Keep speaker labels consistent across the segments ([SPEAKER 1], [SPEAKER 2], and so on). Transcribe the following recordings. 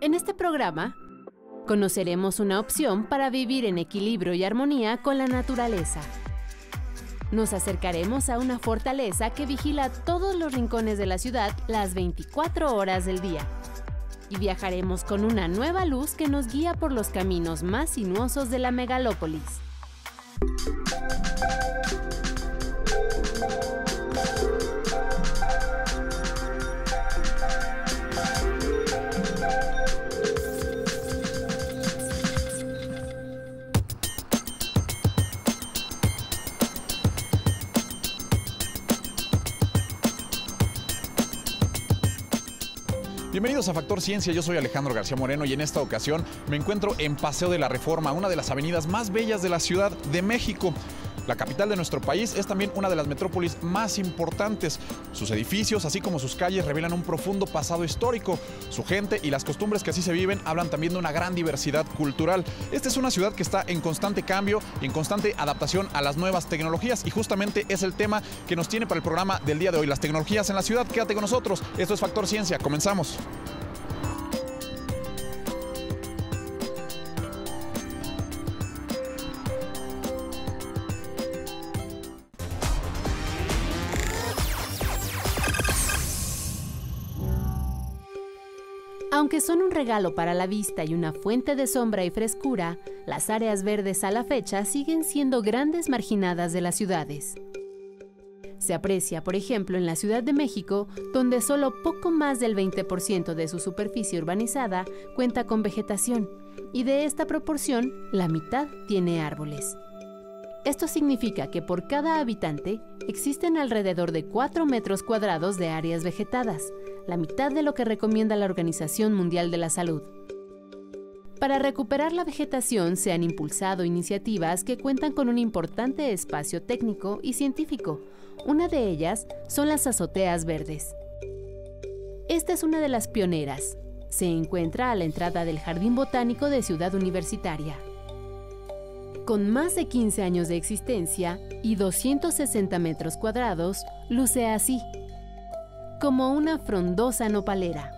[SPEAKER 1] En este programa, conoceremos una opción para vivir en equilibrio y armonía con la naturaleza. Nos acercaremos a una fortaleza que vigila todos los rincones de la ciudad las 24 horas del día. Y viajaremos con una nueva luz que nos guía por los caminos más sinuosos de la megalópolis.
[SPEAKER 2] Bienvenidos a Factor Ciencia, yo soy Alejandro García Moreno y en esta ocasión me encuentro en Paseo de la Reforma, una de las avenidas más bellas de la Ciudad de México. La capital de nuestro país es también una de las metrópolis más importantes. Sus edificios, así como sus calles, revelan un profundo pasado histórico. Su gente y las costumbres que así se viven hablan también de una gran diversidad cultural. Esta es una ciudad que está en constante cambio y en constante adaptación a las nuevas tecnologías y justamente es el tema que nos tiene para el programa del día de hoy, las tecnologías en la ciudad. Quédate con nosotros. Esto es Factor Ciencia. Comenzamos.
[SPEAKER 1] Aunque son un regalo para la vista y una fuente de sombra y frescura, las áreas verdes a la fecha siguen siendo grandes marginadas de las ciudades. Se aprecia, por ejemplo, en la Ciudad de México, donde solo poco más del 20% de su superficie urbanizada cuenta con vegetación, y de esta proporción, la mitad tiene árboles. Esto significa que por cada habitante existen alrededor de 4 metros cuadrados de áreas vegetadas, la mitad de lo que recomienda la Organización Mundial de la Salud. Para recuperar la vegetación se han impulsado iniciativas que cuentan con un importante espacio técnico y científico. Una de ellas son las azoteas verdes. Esta es una de las pioneras. Se encuentra a la entrada del Jardín Botánico de Ciudad Universitaria. Con más de 15 años de existencia y 260 metros cuadrados, luce así, como una frondosa nopalera.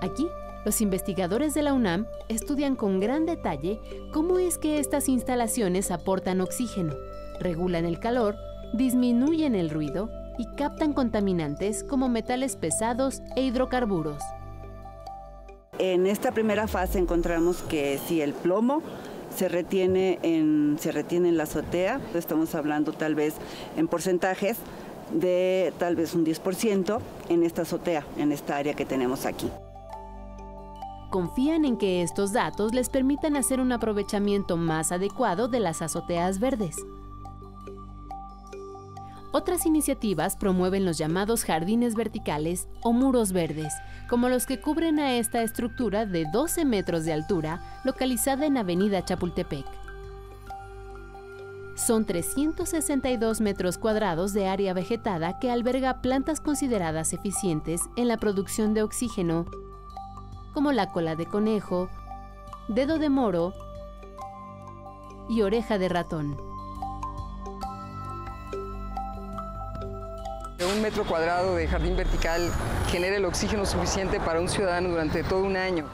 [SPEAKER 1] Aquí, los investigadores de la UNAM estudian con gran detalle cómo es que estas instalaciones aportan oxígeno, regulan el calor, disminuyen el ruido y captan contaminantes como metales pesados e hidrocarburos.
[SPEAKER 3] En esta primera fase encontramos que si el plomo se retiene en, se retiene en la azotea, estamos hablando tal vez en porcentajes de tal vez un 10% en esta azotea, en esta área que tenemos aquí.
[SPEAKER 1] Confían en que estos datos les permitan hacer un aprovechamiento más adecuado de las azoteas verdes. Otras iniciativas promueven los llamados jardines verticales o muros verdes, como los que cubren a esta estructura de 12 metros de altura, localizada en Avenida Chapultepec. Son 362 metros cuadrados de área vegetada que alberga plantas consideradas eficientes en la producción de oxígeno, como la cola de conejo, dedo de moro y oreja de ratón.
[SPEAKER 4] Un metro cuadrado de jardín vertical genera el oxígeno suficiente para un ciudadano durante todo un año.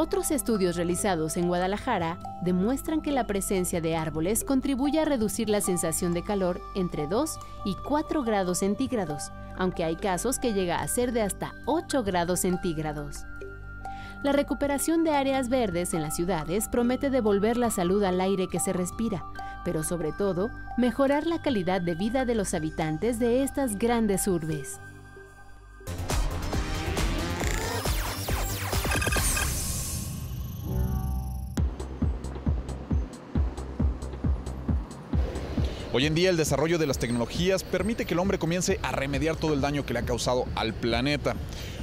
[SPEAKER 1] Otros estudios realizados en Guadalajara demuestran que la presencia de árboles contribuye a reducir la sensación de calor entre 2 y 4 grados centígrados, aunque hay casos que llega a ser de hasta 8 grados centígrados. La recuperación de áreas verdes en las ciudades promete devolver la salud al aire que se respira, pero sobre todo mejorar la calidad de vida de los habitantes de estas grandes urbes.
[SPEAKER 2] Hoy en día el desarrollo de las tecnologías permite que el hombre comience a remediar todo el daño que le ha causado al planeta.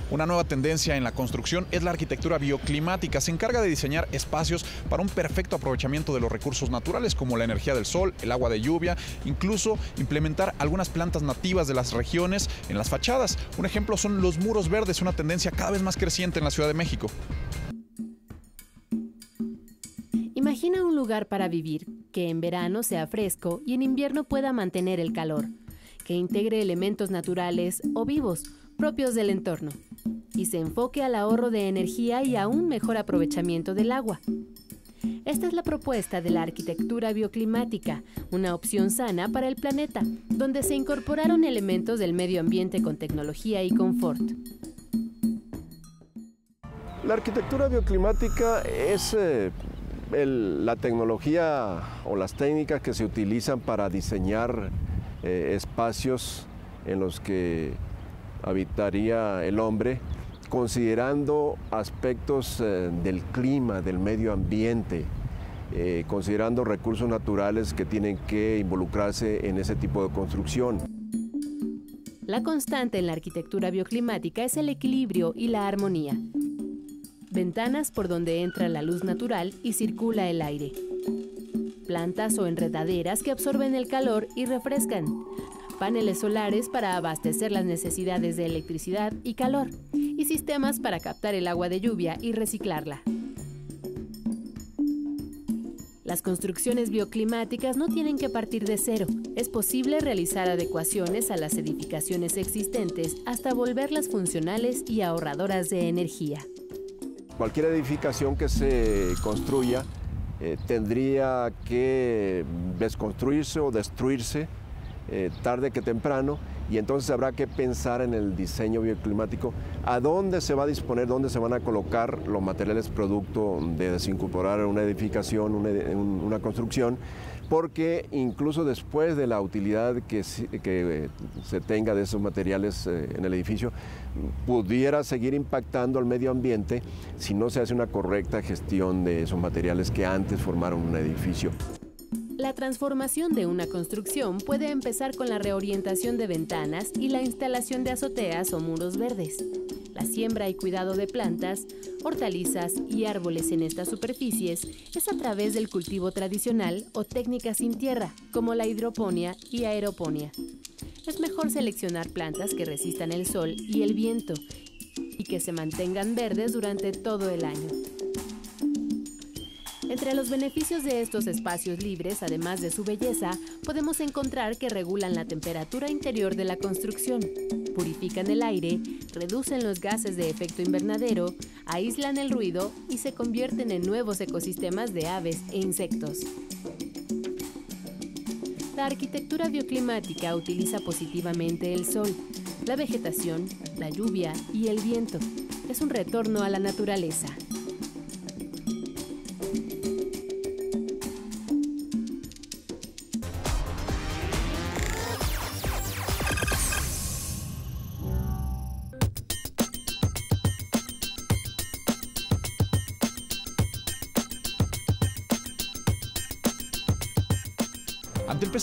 [SPEAKER 2] Una nueva tendencia en la construcción es la arquitectura bioclimática. Se encarga de diseñar espacios para un perfecto aprovechamiento de los recursos naturales como la energía del sol, el agua de lluvia, incluso implementar algunas plantas nativas de las regiones en las fachadas. Un ejemplo son los muros verdes, una tendencia cada vez más creciente en la Ciudad de México.
[SPEAKER 1] Imagina un lugar para vivir que en verano sea fresco y en invierno pueda mantener el calor, que integre elementos naturales o vivos propios del entorno. y se enfoque al ahorro de energía y a un mejor aprovechamiento del agua. Esta es la propuesta de la arquitectura bioclimática, una opción sana para el planeta, donde se incorporaron elementos del medio ambiente con tecnología y confort.
[SPEAKER 5] La arquitectura bioclimática es eh, la tecnología o las técnicas que se utilizan para diseñar eh, espacios en los que habitaría el hombre, considerando aspectos eh, del clima, del medio ambiente, eh, considerando recursos naturales que tienen que involucrarse en ese tipo de construcción.
[SPEAKER 1] La constante en la arquitectura bioclimática es el equilibrio y la armonía. Ventanas por donde entra la luz natural y circula el aire. Plantas o enredaderas que absorben el calor y refrescan paneles solares para abastecer las necesidades de electricidad y calor, y sistemas para captar el agua de lluvia y reciclarla. Las construcciones bioclimáticas no tienen que partir de cero. Es posible realizar adecuaciones a las edificaciones existentes hasta volverlas funcionales y ahorradoras de energía.
[SPEAKER 5] Cualquier edificación que se construya eh, tendría que desconstruirse o destruirse eh, tarde que temprano y entonces habrá que pensar en el diseño bioclimático, a dónde se va a disponer, dónde se van a colocar los materiales producto de desincorporar una edificación, una, construcción, porque incluso después de la utilidad que, que eh, se tenga de esos materiales en el edificio, pudiera seguir impactando al medio ambiente si no se hace una correcta gestión de esos materiales que antes formaron un edificio.
[SPEAKER 1] La transformación de una construcción puede empezar con la reorientación de ventanas y la instalación de azoteas o muros verdes. La siembra y cuidado de plantas, hortalizas y árboles en estas superficies es a través del cultivo tradicional o técnicas sin tierra, como la hidroponía y aeroponía. Es mejor seleccionar plantas que resistan el sol y el viento y que se mantengan verdes durante todo el año. Entre los beneficios de estos espacios libres, además de su belleza, podemos encontrar que regulan la temperatura interior de la construcción, purifican el aire, reducen los gases de efecto invernadero, aíslan el ruido y se convierten en nuevos ecosistemas de aves e insectos. La arquitectura bioclimática utiliza positivamente el sol, la vegetación, la lluvia y el viento. Es un retorno a la naturaleza.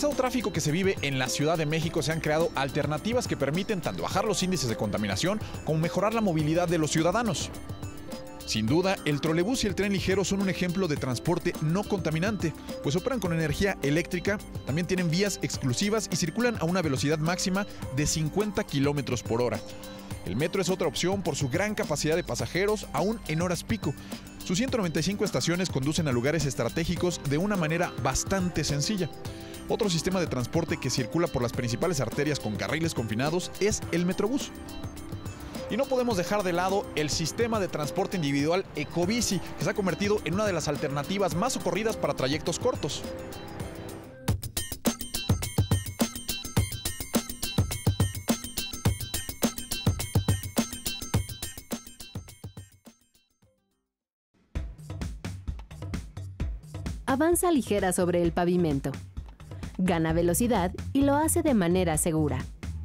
[SPEAKER 2] Pesado tráfico que se vive en la Ciudad de México se han creado alternativas que permiten tanto bajar los índices de contaminación como mejorar la movilidad de los ciudadanos. Sin duda, el trolebús y el tren ligero son un ejemplo de transporte no contaminante, pues operan con energía eléctrica, también tienen vías exclusivas y circulan a una velocidad máxima de 50 kilómetros por hora. El metro es otra opción por su gran capacidad de pasajeros, aún en horas pico. Sus 195 estaciones conducen a lugares estratégicos de una manera bastante sencilla. Otro sistema de transporte que circula por las principales arterias con carriles confinados es el Metrobús. Y no podemos dejar de lado el sistema de transporte individual Ecobici, que se ha convertido en una de las alternativas más socorridas para trayectos cortos.
[SPEAKER 1] Avanza ligera sobre el pavimento gana velocidad y lo hace de manera segura.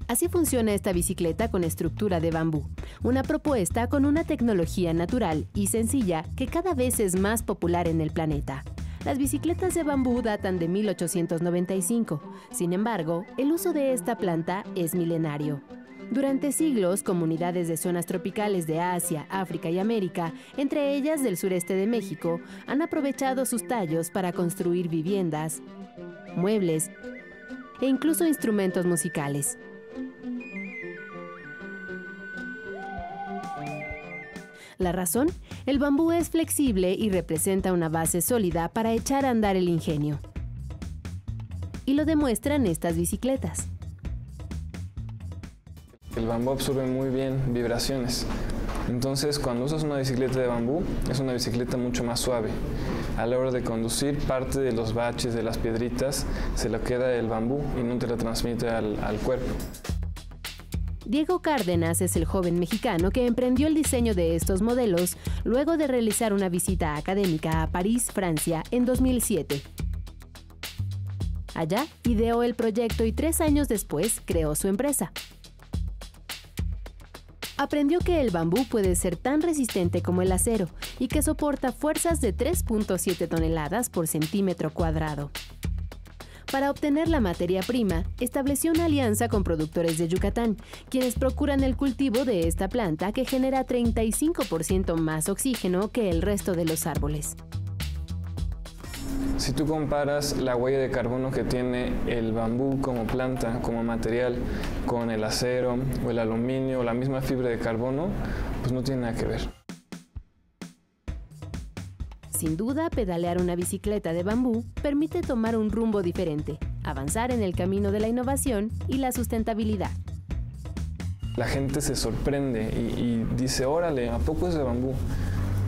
[SPEAKER 1] Así funciona esta bicicleta con estructura de bambú, una propuesta con una tecnología natural y sencilla que cada vez es más popular en el planeta. Las bicicletas de bambú datan de 1895, sin embargo, el uso de esta planta es milenario. Durante siglos, comunidades de zonas tropicales de Asia, África y América, entre ellas del sureste de México, han aprovechado sus tallos para construir viviendas, muebles e incluso instrumentos musicales. La razón, el bambú es flexible y representa una base sólida para echar a andar el ingenio. Y lo demuestran estas bicicletas.
[SPEAKER 6] El bambú absorbe muy bien vibraciones. Entonces, cuando usas una bicicleta de bambú, es una bicicleta mucho más suave. A la hora de conducir, parte de los baches, de las piedritas, se lo queda el bambú y no te lo transmite al, al cuerpo.
[SPEAKER 1] Diego Cárdenas es el joven mexicano que emprendió el diseño de estos modelos luego de realizar una visita académica a París, Francia, en 2007. Allá ideó el proyecto y tres años después creó su empresa. Aprendió que el bambú puede ser tan resistente como el acero y que soporta fuerzas de 3.7 toneladas por centímetro cuadrado. Para obtener la materia prima, estableció una alianza con productores de Yucatán, quienes procuran el cultivo de esta planta que genera 35% más oxígeno que el resto de los árboles.
[SPEAKER 6] Si tú comparas la huella de carbono que tiene el bambú como planta, como material, con el acero o el aluminio o la misma fibra de carbono, pues no tiene nada que ver.
[SPEAKER 1] Sin duda, pedalear una bicicleta de bambú permite tomar un rumbo diferente, avanzar en el camino de la innovación y la sustentabilidad.
[SPEAKER 6] La gente se sorprende y, dice, órale, ¿a poco es de bambú?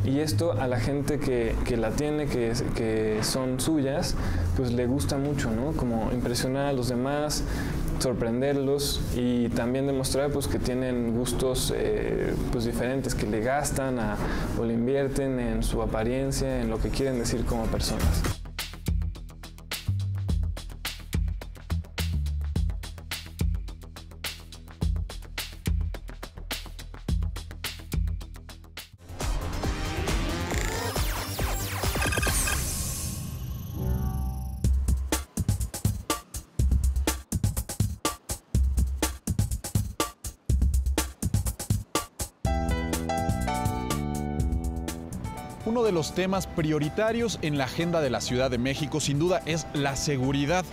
[SPEAKER 6] Y esto a la gente que, la tiene, que, que, son suyas, pues le gusta mucho, ¿no? Como impresionar a los demás, sorprenderlos y también demostrar pues, que tienen gustos eh, pues, diferentes, que le gastan o le invierten en su apariencia, en lo que quieren decir como personas.
[SPEAKER 2] Los temas prioritarios en la agenda de la Ciudad de México sin duda es la seguridad.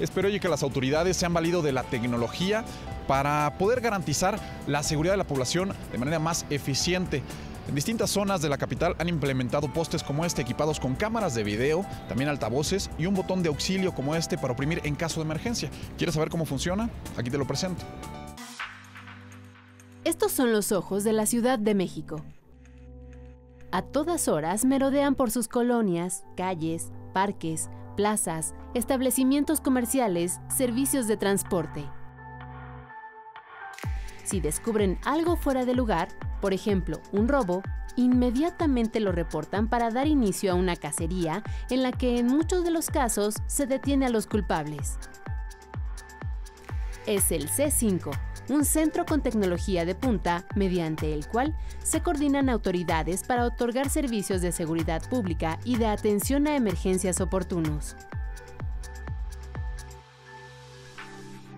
[SPEAKER 2] Espero que las autoridades se han valido de la tecnología para poder garantizar la seguridad de la población de manera más eficiente. En distintas zonas de la capital han implementado postes como este equipados con cámaras de video, también altavoces y un botón de auxilio como este para oprimir en caso de emergencia. ¿Quieres saber cómo funciona? Aquí te lo presento.
[SPEAKER 1] Estos son los ojos de la Ciudad de México. A todas horas merodean por sus colonias, calles, parques, plazas, establecimientos comerciales, servicios de transporte. Si descubren algo fuera de lugar, por ejemplo, un robo, inmediatamente lo reportan para dar inicio a una cacería en la que en muchos de los casos se detiene a los culpables. Es el C5, un centro con tecnología de punta mediante el cual se coordinan autoridades para otorgar servicios de seguridad pública y de atención a emergencias oportunos.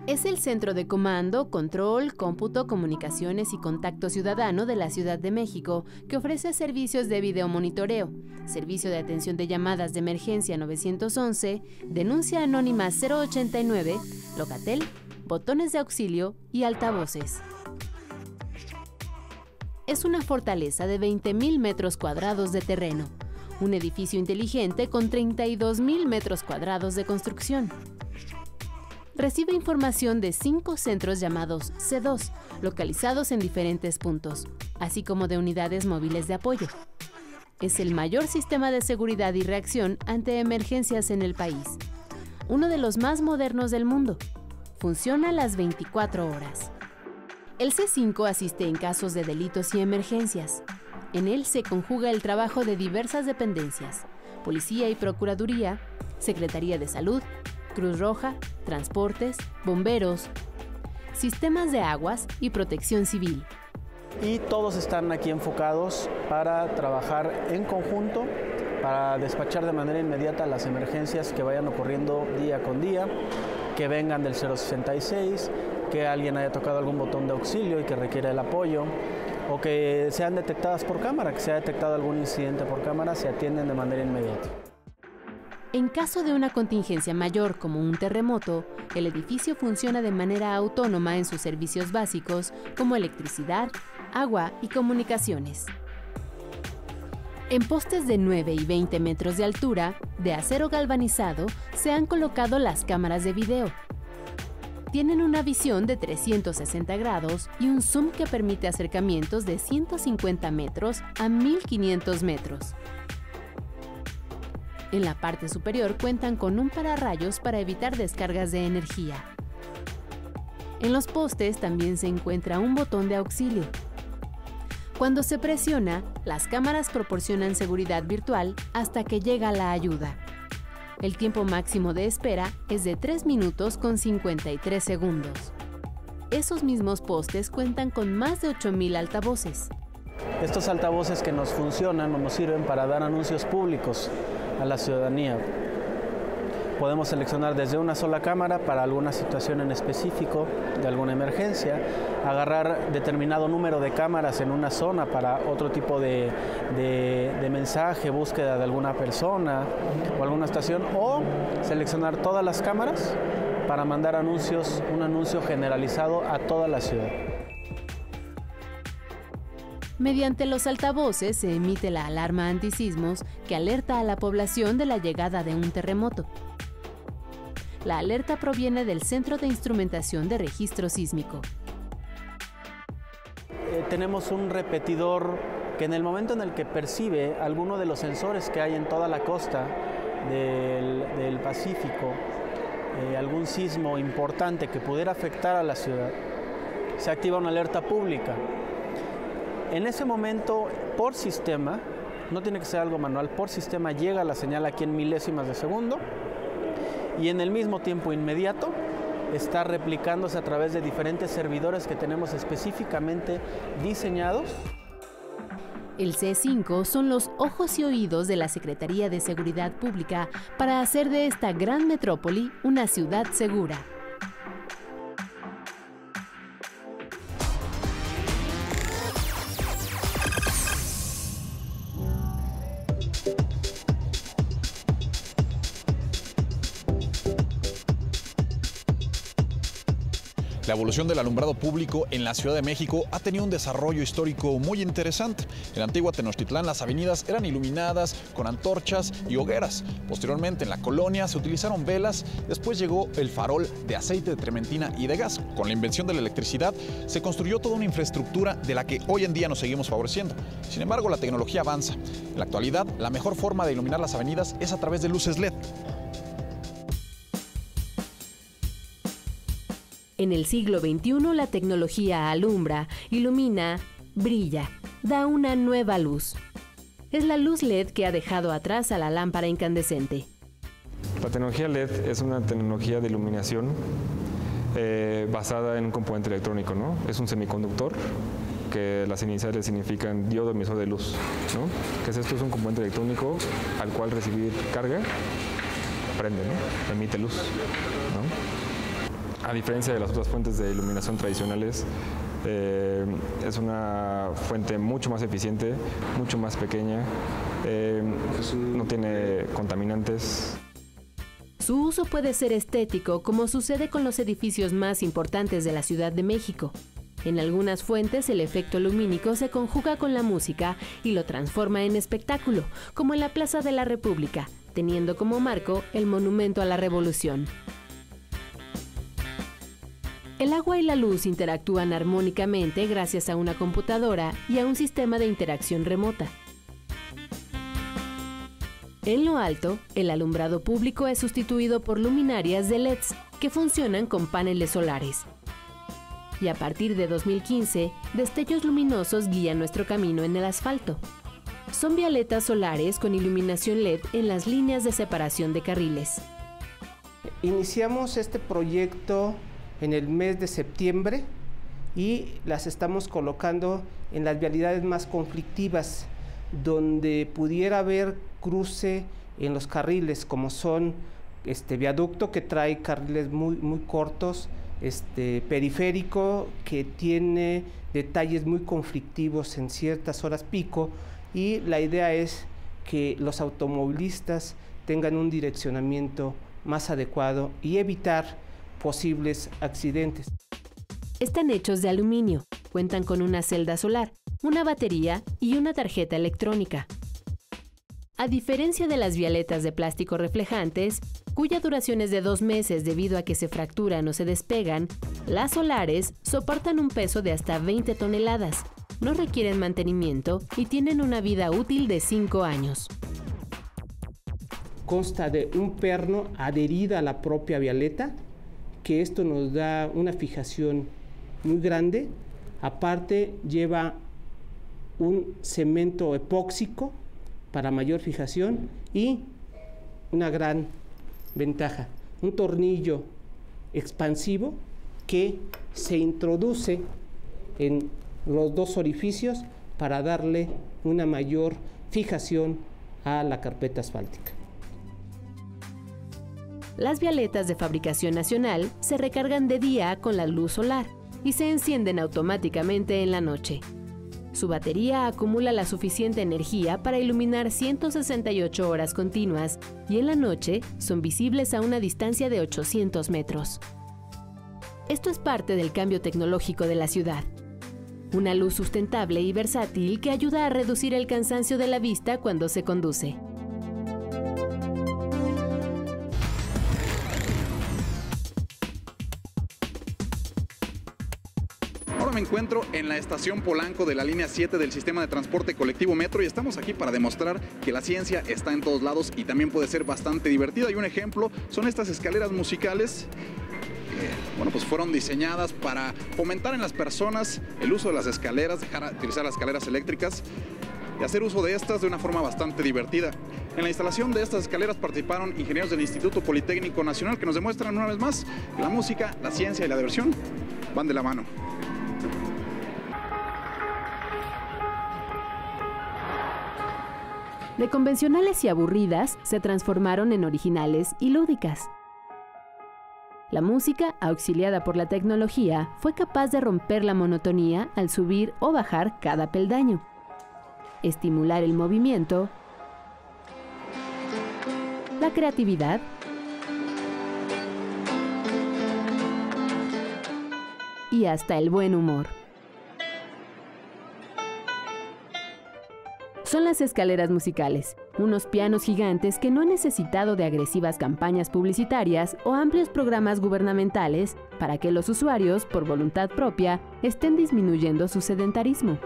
[SPEAKER 1] Es el centro de comando, control, cómputo, comunicaciones y contacto ciudadano de la Ciudad de México que ofrece servicios de videomonitoreo, servicio de atención de llamadas de emergencia 911, denuncia anónima 089, Locatel botones de auxilio y altavoces. Es una fortaleza de 20.000 metros cuadrados de terreno, un edificio inteligente con 32.000 metros cuadrados de construcción. Recibe información de cinco centros llamados C2, localizados en diferentes puntos, así como de unidades móviles de apoyo. Es el mayor sistema de seguridad y reacción ante emergencias en el país, uno de los más modernos del mundo Funciona las 24 horas. El C5 asiste en casos de delitos y emergencias. En él se conjuga el trabajo de diversas dependencias, Policía y Procuraduría, Secretaría de Salud, Cruz Roja, Transportes, Bomberos, Sistemas de Aguas y Protección Civil.
[SPEAKER 7] Y todos están aquí enfocados para trabajar en conjunto, para despachar de manera inmediata las emergencias que vayan ocurriendo día con día que vengan del 066, que alguien haya tocado algún botón de auxilio y que requiera el apoyo, o que sean detectadas por cámara, que se haya detectado algún incidente por cámara, se atienden de manera inmediata.
[SPEAKER 1] En caso de una contingencia mayor como un terremoto, el edificio funciona de manera autónoma en sus servicios básicos como electricidad, agua y comunicaciones. En postes de 9 y 20 metros de altura, de acero galvanizado, se han colocado las cámaras de video. Tienen una visión de 360 grados y un zoom que permite acercamientos de 150 metros a 1500 metros. En la parte superior cuentan con un pararrayos para evitar descargas de energía. En los postes también se encuentra un botón de auxilio. Cuando se presiona, las cámaras proporcionan seguridad virtual hasta que llega la ayuda. El tiempo máximo de espera es de 3 minutos con 53 segundos. Esos mismos postes cuentan con más de 8.000 altavoces.
[SPEAKER 7] Estos altavoces que nos funcionan o nos sirven para dar anuncios públicos a la ciudadanía. Podemos seleccionar desde una sola cámara para alguna situación en específico, de alguna emergencia, agarrar determinado número de cámaras en una zona para otro tipo de, de, mensaje, búsqueda de alguna persona o alguna estación, o seleccionar todas las cámaras para mandar anuncios, un anuncio generalizado a toda la ciudad.
[SPEAKER 1] Mediante los altavoces se emite la alarma antisismos que alerta a la población de la llegada de un terremoto. La alerta proviene del Centro de Instrumentación de Registro Sísmico.
[SPEAKER 7] Eh, tenemos un repetidor que en el momento en el que percibe alguno de los sensores que hay en toda la costa del, Pacífico, eh, algún sismo importante que pudiera afectar a la ciudad, se activa una alerta pública en ese momento, por sistema, no tiene que ser algo manual, por sistema llega la señal aquí en milésimas de segundo y en el mismo tiempo inmediato está replicándose a través de diferentes servidores que tenemos específicamente diseñados.
[SPEAKER 1] El C5 son los ojos y oídos de la Secretaría de Seguridad Pública para hacer de esta gran metrópoli una ciudad segura.
[SPEAKER 2] La evolución del alumbrado público en la Ciudad de México ha tenido un desarrollo histórico muy interesante. En antigua Tenochtitlán las avenidas eran iluminadas con antorchas y hogueras. Posteriormente en la colonia se utilizaron velas, después llegó el farol de aceite de trementina y de gas. Con la invención de la electricidad se construyó toda una infraestructura de la que hoy en día nos seguimos favoreciendo. Sin embargo, la tecnología avanza. En la actualidad, la mejor forma de iluminar las avenidas es a través de luces LED.
[SPEAKER 1] En el siglo XXI la tecnología alumbra, ilumina, brilla, da una nueva luz. Es la luz LED que ha dejado atrás a la lámpara incandescente.
[SPEAKER 6] La tecnología LED es una tecnología de iluminación eh, basada en un componente electrónico, ¿no? Es un semiconductor que las iniciales significan diodo emisor de luz, ¿no? ¿Qué es esto? Es un componente electrónico al cual recibir carga, prende, ¿no? Emite luz, ¿no? A diferencia de las otras fuentes de iluminación tradicionales, eh, es una fuente mucho más eficiente, mucho más pequeña, eh, no tiene contaminantes.
[SPEAKER 1] Su uso puede ser estético, como sucede con los edificios más importantes de la Ciudad de México. En algunas fuentes el efecto lumínico se conjuga con la música y lo transforma en espectáculo, como en la Plaza de la República, teniendo como marco el Monumento a la Revolución. El agua y la luz interactúan armónicamente gracias a una computadora y a un sistema de interacción remota. En lo alto, el alumbrado público es sustituido por luminarias de LEDs que funcionan con paneles solares. Y a partir de 2015, destellos luminosos guían nuestro camino en el asfalto. Son violetas solares con iluminación LED en las líneas de separación de carriles.
[SPEAKER 8] Iniciamos este proyecto en el mes de septiembre y las estamos colocando en las vialidades más conflictivas, donde pudiera haber cruce en los carriles, como son este viaducto que trae carriles muy, muy cortos, este periférico que tiene detalles muy conflictivos en ciertas horas pico y la idea es que los automovilistas tengan un direccionamiento más adecuado y evitar posibles accidentes.
[SPEAKER 1] Están hechos de aluminio, cuentan con una celda solar, una batería y una tarjeta electrónica. A diferencia de las vialetas de plástico reflejantes, cuya duración es de dos meses debido a que se fracturan o se despegan, las solares soportan un peso de hasta 20 toneladas, no requieren mantenimiento y tienen una vida útil de 5 años.
[SPEAKER 8] Consta de un perno adherida a la propia vialeta, que esto nos da una fijación muy grande. Aparte lleva un cemento epóxico para mayor fijación y una gran ventaja, un tornillo expansivo que se introduce en los dos orificios para darle una mayor fijación a la carpeta asfáltica.
[SPEAKER 1] Las vialetas de fabricación nacional se recargan de día con la luz solar y se encienden automáticamente en la noche. Su batería acumula la suficiente energía para iluminar 168 horas continuas y en la noche son visibles a una distancia de 800 metros. Esto es parte del cambio tecnológico de la ciudad. Una luz sustentable y versátil que ayuda a reducir el cansancio de la vista cuando se conduce.
[SPEAKER 2] Encuentro en la estación Polanco de la línea 7 del sistema de transporte colectivo Metro y estamos aquí para demostrar que la ciencia está en todos lados y también puede ser bastante divertida. Y un ejemplo son estas escaleras musicales bueno, pues fueron diseñadas para fomentar en las personas el uso de las escaleras, dejar de utilizar las escaleras eléctricas y hacer uso de estas de una forma bastante divertida. En la instalación de estas escaleras participaron ingenieros del Instituto Politécnico Nacional que nos demuestran una vez más que la música, la ciencia y la diversión van de la mano.
[SPEAKER 1] De convencionales y aburridas se transformaron en originales y lúdicas. La música, auxiliada por la tecnología, fue capaz de romper la monotonía al subir o bajar cada peldaño, estimular el movimiento, la creatividad y hasta el buen humor. Son las escaleras musicales, unos pianos gigantes que no han necesitado de agresivas campañas publicitarias o amplios programas gubernamentales para que los usuarios, por voluntad propia, estén disminuyendo su sedentarismo.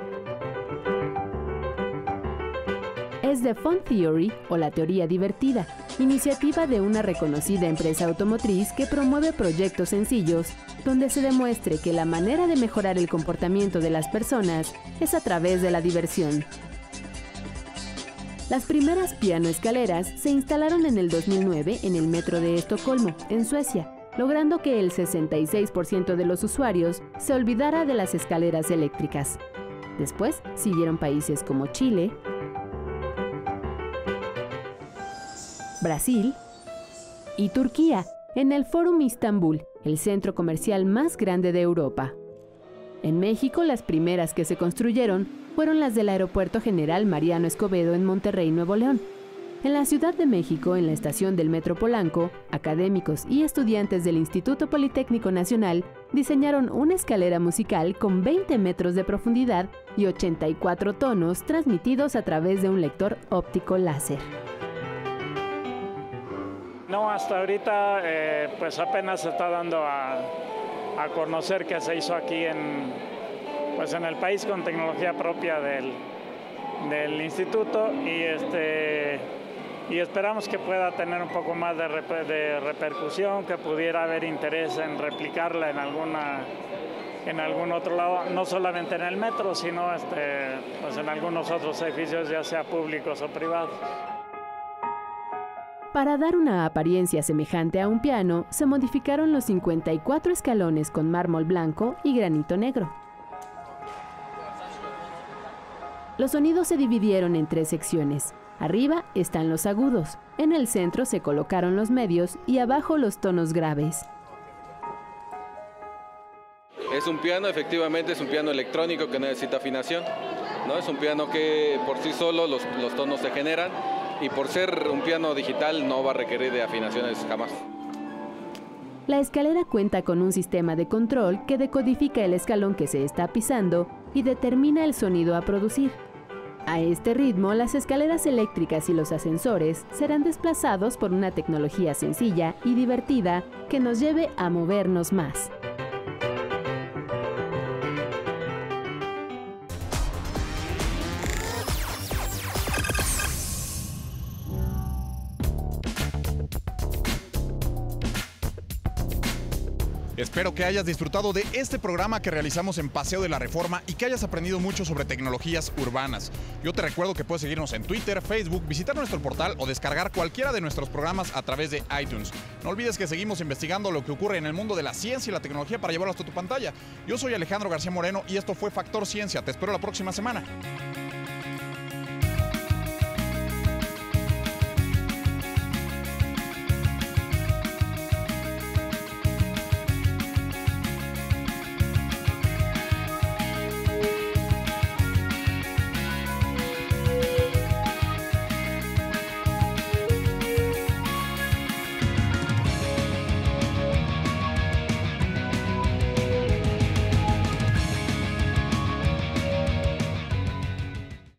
[SPEAKER 1] es The Fun Theory o la teoría divertida, iniciativa de una reconocida empresa automotriz que promueve proyectos sencillos donde se demuestre que la manera de mejorar el comportamiento de las personas es a través de la diversión, las primeras piano escaleras se instalaron en el 2009 en el metro de Estocolmo, en Suecia, logrando que el 66% de los usuarios se olvidara de las escaleras eléctricas. Después siguieron países como Chile, Brasil y Turquía, en el Fórum Istambul, el centro comercial más grande de Europa. En México, las primeras que se construyeron fueron las del Aeropuerto General Mariano Escobedo en Monterrey, Nuevo León. En la Ciudad de México, en la estación del Metro Polanco, académicos y estudiantes del Instituto Politécnico Nacional diseñaron una escalera musical con 20 metros de profundidad y 84 tonos transmitidos a través de un lector óptico láser.
[SPEAKER 9] No, hasta ahorita eh, pues apenas se está dando a, a conocer que se hizo aquí en, pues en el país con tecnología propia del, del instituto y este y esperamos que pueda tener un poco más de, de, repercusión, que pudiera haber interés en replicarla en alguna en algún otro lado, no solamente en el metro, sino este, pues en algunos otros edificios, ya sea públicos o privados.
[SPEAKER 1] Para dar una apariencia semejante a un piano, se modificaron los 54 escalones con mármol blanco y granito negro. Los sonidos se dividieron en tres secciones. Arriba están los agudos, en el centro se colocaron los medios y abajo los tonos graves.
[SPEAKER 10] Es un piano, efectivamente es un piano electrónico que necesita afinación. ¿no? Es un piano que por sí solo los, los tonos se generan y por ser un piano digital no va a requerir de afinaciones jamás.
[SPEAKER 1] La escalera cuenta con un sistema de control que decodifica el escalón que se está pisando y determina el sonido a producir. A este ritmo, las escaleras eléctricas y los ascensores serán desplazados por una tecnología sencilla y divertida que nos lleve a movernos más.
[SPEAKER 2] Espero que hayas disfrutado de este programa que realizamos en Paseo de la Reforma y que hayas aprendido mucho sobre tecnologías urbanas. Yo te recuerdo que puedes seguirnos en Twitter, Facebook, visitar nuestro portal o descargar cualquiera de nuestros programas a través de iTunes. No olvides que seguimos investigando lo que ocurre en el mundo de la ciencia y la tecnología para llevarlo hasta tu pantalla. Yo soy Alejandro García Moreno y esto fue Factor Ciencia. Te espero la próxima semana.